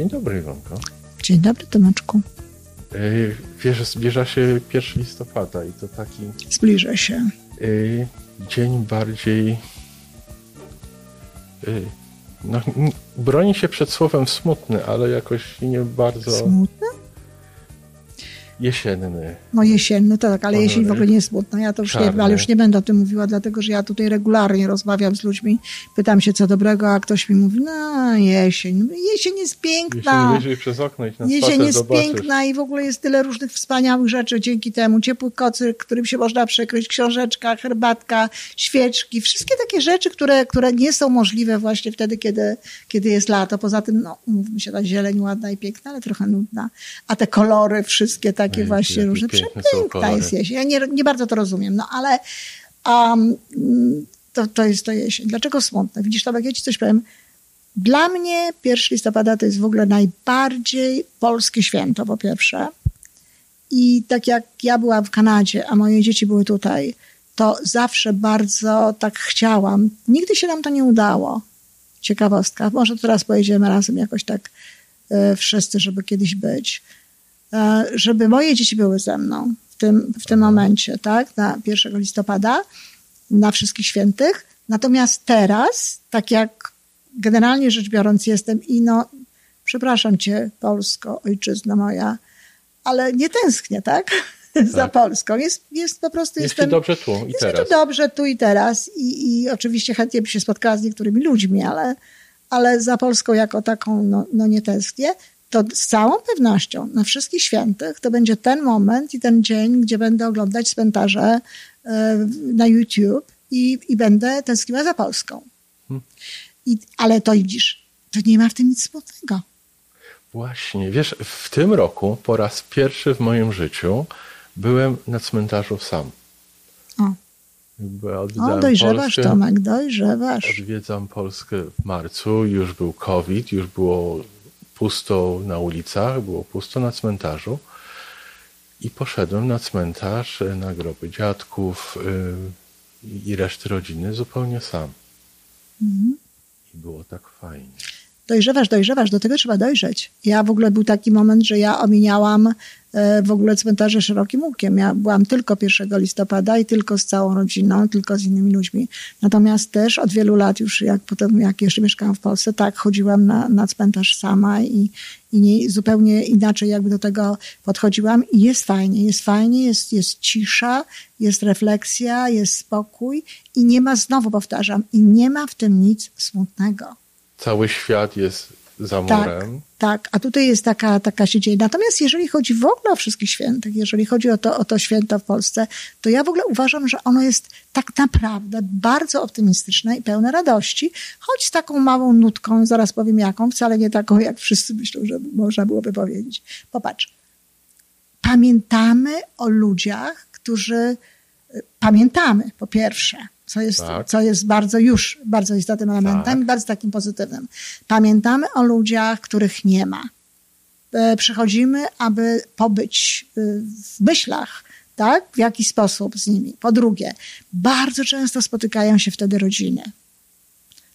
Dzień dobry, Iwonko. Dzień dobry, Tomeczku. Yy, wiesz, zbliża się 1 listopada i to taki Zbliża się. yy, dzień bardziej. Yy, no, broni się przed słowem smutny, ale jakoś nie bardzo Smutne? Jesienny. No jesienny, tak, ale jesień w ogóle nie jest smutna. Ja to już nie, ale już nie będę o tym mówiła, dlatego że ja tutaj regularnie rozmawiam z ludźmi, pytam się co dobrego, a ktoś mi mówi, no jesień, jesień jest piękna. wyjrzyj przez okno i na Jesień jest zobaczysz. piękna i w ogóle jest tyle różnych wspaniałych rzeczy dzięki temu. Ciepły kocyk, którym się można przykryć, książeczka, herbatka, świeczki, wszystkie takie rzeczy, które, które nie są możliwe właśnie wtedy, kiedy, kiedy jest lato. Poza tym, no, mówmy się, ta zieleń ładna i piękna, ale trochę nudna. A te kolory wszystkie takie Ej, właśnie jakie różne, przepiękna jest jesień. Ja nie, nie bardzo to rozumiem, no ale um, to, to jest to jesień. Dlaczego smutne? Widzisz, Tomek, ja ci coś powiem. Dla mnie 1 listopada to jest w ogóle najbardziej polskie święto, po pierwsze. I tak jak ja byłam w Kanadzie, a moje dzieci były tutaj, to zawsze bardzo tak chciałam. Nigdy się nam to nie udało. Ciekawostka. Może teraz pojedziemy razem jakoś tak e, wszyscy, żeby kiedyś być. E, żeby moje dzieci były ze mną w tym, w tym momencie, tak? Na 1 listopada, na wszystkich świętych. Natomiast teraz, tak jak generalnie rzecz biorąc jestem i no, przepraszam cię, Polsko, ojczyzna moja, ale nie tęsknię, tak? Za Tak. Polską. Jest, jest po prostu Jest jestem. dobrze tu i jest teraz. tu dobrze tu i teraz. I, I oczywiście chętnie bym się spotkała z niektórymi ludźmi, ale, ale za Polską jako taką no, no nie tęsknię. To z całą pewnością na wszystkich świętych to będzie ten moment i ten dzień, gdzie będę oglądać cmentarze e, na YouTube i, i będę tęskniła za Polską. Hmm. I, ale to widzisz, to nie ma w tym nic smutnego. Właśnie, wiesz, w tym roku po raz pierwszy w moim życiu byłem na cmentarzu sam. O, o dojrzewasz, Polskę, Tomek, dojrzewasz. Odwiedzam Polskę w marcu, już był COVID, już było pusto na ulicach, było pusto na cmentarzu. I poszedłem na cmentarz, y, na groby dziadków y, i reszty rodziny zupełnie sam. Mhm. I było tak fajnie. Dojrzewasz, dojrzewasz, do tego trzeba dojrzeć. Ja w ogóle był taki moment, że ja ominiałam e, w ogóle cmentarze szerokim łukiem. Ja byłam tylko 1 listopada i tylko z całą rodziną, tylko z innymi ludźmi. Natomiast też od wielu lat już, jak potem, jak jeszcze mieszkałam w Polsce, tak, chodziłam na, na cmentarz sama i, i nie, zupełnie inaczej jakby do tego podchodziłam. I jest fajnie, jest fajnie, jest, jest cisza, jest refleksja, jest spokój i nie ma, znowu powtarzam, i nie ma w tym nic smutnego. Cały świat jest za Tak, murem. tak, a tutaj jest taka, taka się dzieje. Natomiast jeżeli chodzi w ogóle o wszystkich świętych, jeżeli chodzi o to, o to święto w Polsce, to ja w ogóle uważam, że ono jest tak naprawdę bardzo optymistyczne i pełne radości, choć z taką małą nutką, zaraz powiem jaką, wcale nie taką, jak wszyscy myślą, że można byłoby powiedzieć. Popatrz, pamiętamy o ludziach, którzy pamiętamy, po pierwsze, co jest, Tak. co jest bardzo już bardzo istotnym elementem Tak. i bardzo takim pozytywnym. Pamiętamy o ludziach, których nie ma. E, Przychodzimy, aby pobyć y, w myślach, tak? W jakiś sposób z nimi. Po drugie, bardzo często spotykają się wtedy rodziny.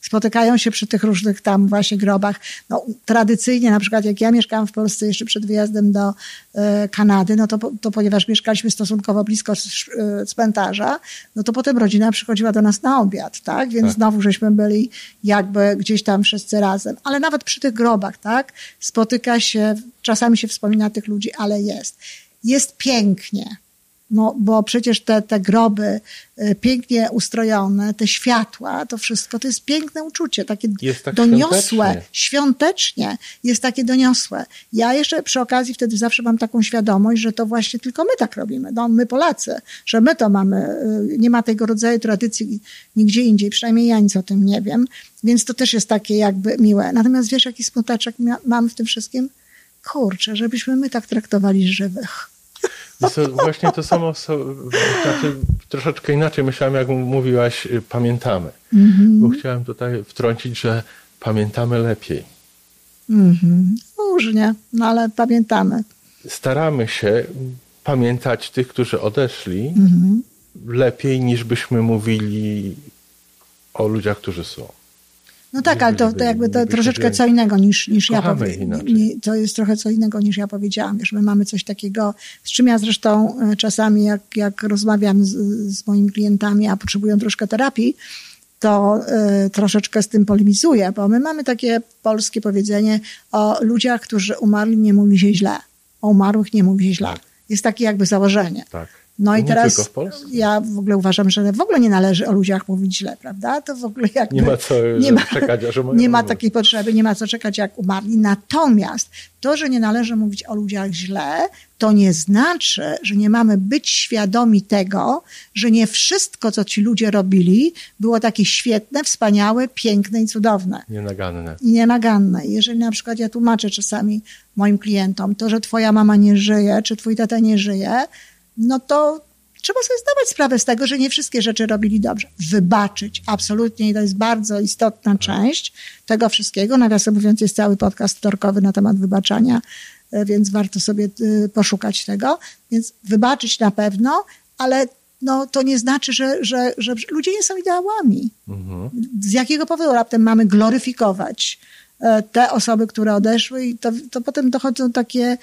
Spotykają się przy tych różnych tam właśnie grobach. No, tradycyjnie, na przykład jak ja mieszkałam w Polsce jeszcze przed wyjazdem do e, Kanady, no to, to ponieważ mieszkaliśmy stosunkowo blisko e, cmentarza, no to potem rodzina przychodziła do nas na obiad, tak? Więc Tak. znowu żeśmy byli jakby gdzieś tam wszyscy razem. Ale nawet przy tych grobach, tak? Spotyka się, czasami się wspomina tych ludzi, ale jest. Jest pięknie. No, bo przecież te, te groby y, pięknie ustrojone, te światła, to wszystko, to jest piękne uczucie, takie tak doniosłe, świątecznie. świątecznie, jest takie doniosłe. Ja jeszcze przy okazji wtedy zawsze mam taką świadomość, że to właśnie tylko my tak robimy, no, my Polacy, że my to mamy, y, nie ma tego rodzaju tradycji nigdzie indziej, przynajmniej ja nic o tym nie wiem, więc to też jest takie jakby miłe. Natomiast wiesz, jaki smuteczek mam w tym wszystkim? Kurczę, żebyśmy my tak traktowali żywych. Co, właśnie to samo, znaczy, troszeczkę inaczej myślałem, jak mówiłaś, y, pamiętamy. Mhm. Bo chciałem tutaj wtrącić, że pamiętamy lepiej. Mhm. Różnie, no ale pamiętamy. Staramy się pamiętać tych, którzy odeszli, Mhm. lepiej niż byśmy mówili o ludziach, którzy są. No tak, ale to, to jakby to troszeczkę co innego niż, niż ja powiedziałam. To jest trochę co innego niż ja powiedziałam. Wiesz, my mamy coś takiego, z czym ja zresztą e, czasami jak, jak rozmawiam z, z moimi klientami, a potrzebują troszkę terapii, to y, troszeczkę z tym polemizuję, bo my mamy takie polskie powiedzenie o ludziach, którzy umarli, nie mówi się źle. O umarłych nie mówi się źle. Tak. Jest takie jakby założenie. Tak. No i teraz ja w ogóle uważam, że w ogóle nie należy o ludziach mówić źle, prawda? To w ogóle jakby... Nie ma co nie ma, czekać, aż Nie ma takiej potrzeby, nie ma co czekać, jak umarli. Natomiast to, że nie należy mówić o ludziach źle, to nie znaczy, że nie mamy być świadomi tego, że nie wszystko, co ci ludzie robili, było takie świetne, wspaniałe, piękne i cudowne. Nienaganne. I nienaganne. Jeżeli na przykład ja tłumaczę czasami moim klientom to, że twoja mama nie żyje, czy twój tata nie żyje, no to trzeba sobie zdawać sprawę z tego, że nie wszystkie rzeczy robili dobrze. Wybaczyć, absolutnie, i to jest bardzo istotna część tego wszystkiego. Nawiasem mówiąc, jest cały podcast wtorkowy na temat wybaczania, e, więc warto sobie e, poszukać tego. Więc wybaczyć na pewno, ale no, to nie znaczy, że, że, że ludzie nie są ideałami. Mhm. Z jakiego powodu raptem mamy gloryfikować e, te osoby, które odeszły i to, to potem dochodzą takie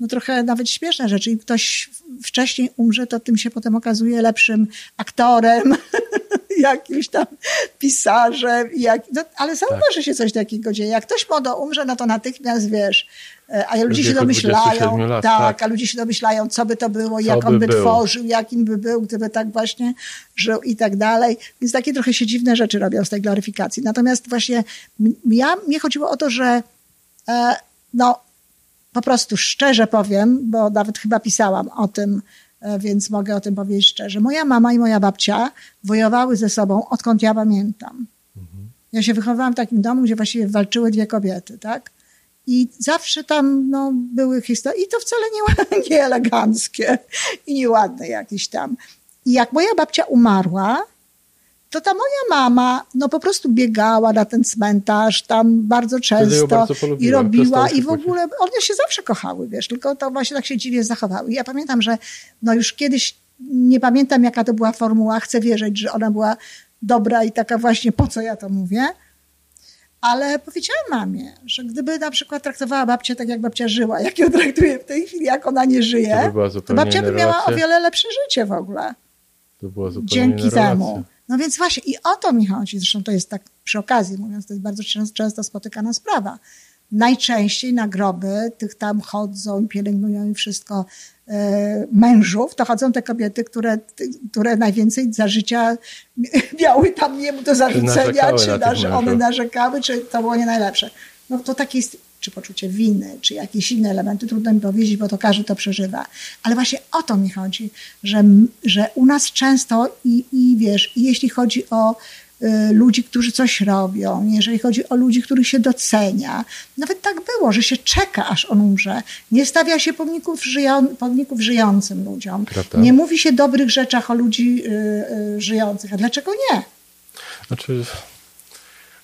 no trochę nawet śmieszne rzeczy. I ktoś wcześniej umrze, to tym się potem okazuje lepszym aktorem, jakimś tam pisarzem. Jak, no, ale zauważy tak. się coś takiego dzieje. Jak ktoś młodo umrze, no to natychmiast wiesz, e, a ludzie się domyślają, lat, tak, tak, a ludzie się domyślają, co by to było, co jak on by, by tworzył, jakim by był, gdyby tak właśnie żył i tak dalej. Więc takie trochę się dziwne rzeczy robią z tej gloryfikacji. Natomiast właśnie ja, mnie chodziło o to, że e, no, po prostu szczerze powiem, bo nawet chyba pisałam o tym, e, więc mogę o tym powiedzieć szczerze. Moja mama i moja babcia wojowały ze sobą, odkąd ja pamiętam. Ja się wychowałam w takim domu, gdzie właściwie walczyły dwie kobiety, tak? I zawsze tam no, były historie, i to wcale nie, nie eleganckie i nieładne jakieś tam. I jak moja babcia umarła, to ta moja mama no po prostu biegała na ten cmentarz tam bardzo często bardzo i robiła i w ogóle one się zawsze kochały, wiesz, tylko to właśnie tak się dziwnie zachowały. Ja pamiętam, że no już kiedyś, nie pamiętam jaka to była formuła, chcę wierzyć, że ona była dobra i taka właśnie, po co ja to mówię, ale powiedziałam mamie, że gdyby na przykład traktowała babcię tak, jak babcia żyła, jak ją traktuje w tej chwili, jak ona nie żyje, to, by to babcia by miała o wiele lepsze życie w ogóle. To była zupełnie Dzięki temu. No więc właśnie i o to mi chodzi. Zresztą to jest tak przy okazji mówiąc, to jest bardzo często spotykana sprawa. Najczęściej na groby tych tam chodzą i pielęgnują i wszystko e, mężów, to chodzą te kobiety, które, które najwięcej za życia miały tam nie do zarzucenia, czy, na, czy one narzekały, czy to było nie najlepsze. No to takie jest czy poczucie winy, czy jakieś inne elementy, trudno mi powiedzieć, bo to każdy to przeżywa. Ale właśnie o to mi chodzi, że, że u nas często i, i wiesz, i jeśli chodzi o y, ludzi, którzy coś robią, jeżeli chodzi o ludzi, których się docenia. Nawet tak było, że się czeka, aż on umrze. Nie stawia się pomników, żyją, pomników żyjącym ludziom. Prawda? Nie mówi się dobrych rzeczach o ludzi y, y, żyjących. A dlaczego nie? Znaczy,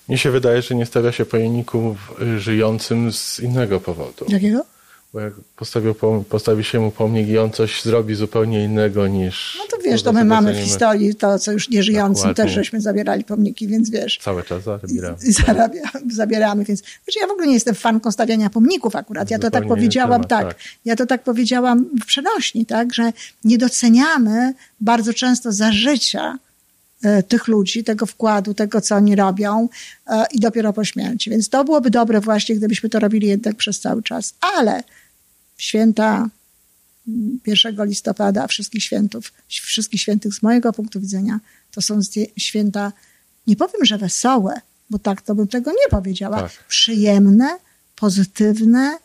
mnie się wydaje, że nie stawia się pojemników żyjącym z innego powodu. Jakiego? Bo jak postawił, postawi się mu pomnik i on coś zrobi zupełnie innego niż... No to wiesz, to my mamy w historii to, co już nieżyjącym też żeśmy zabierali pomniki, więc wiesz... Cały czas zabieramy. Zarabia, zabieramy, więc... Wiesz, ja w ogóle nie jestem fanką stawiania pomników akurat. Ja to tak powiedziałam, temat, tak, tak. Ja to tak powiedziałam w przenośni, tak, że nie doceniamy bardzo często za życia tych ludzi, tego wkładu, tego, co oni robią e, i dopiero po śmierci. Więc to byłoby dobre właśnie, gdybyśmy to robili jednak przez cały czas. Ale święta 1 mm, listopada, wszystkich świętów, wszystkich świętych z mojego punktu widzenia, to są święta, nie powiem, że wesołe, bo tak to bym tego nie powiedziała, tak. przyjemne, pozytywne,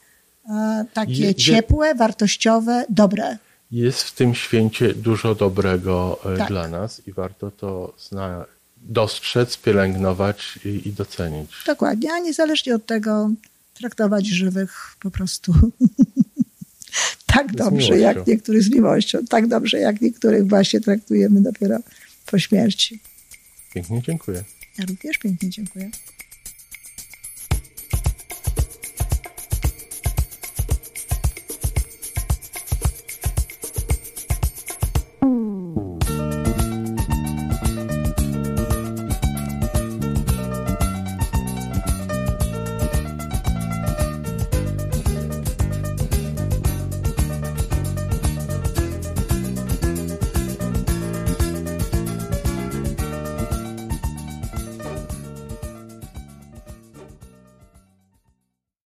e, takie je, ciepłe, wartościowe, dobre jest w tym święcie dużo dobrego e, tak. dla nas i warto to zna, dostrzec, pielęgnować i, i docenić. Dokładnie, a niezależnie od tego traktować żywych po prostu tak dobrze, jak niektórych z miłością, tak dobrze, jak niektórych właśnie traktujemy dopiero po śmierci. Pięknie dziękuję. Ja również pięknie dziękuję.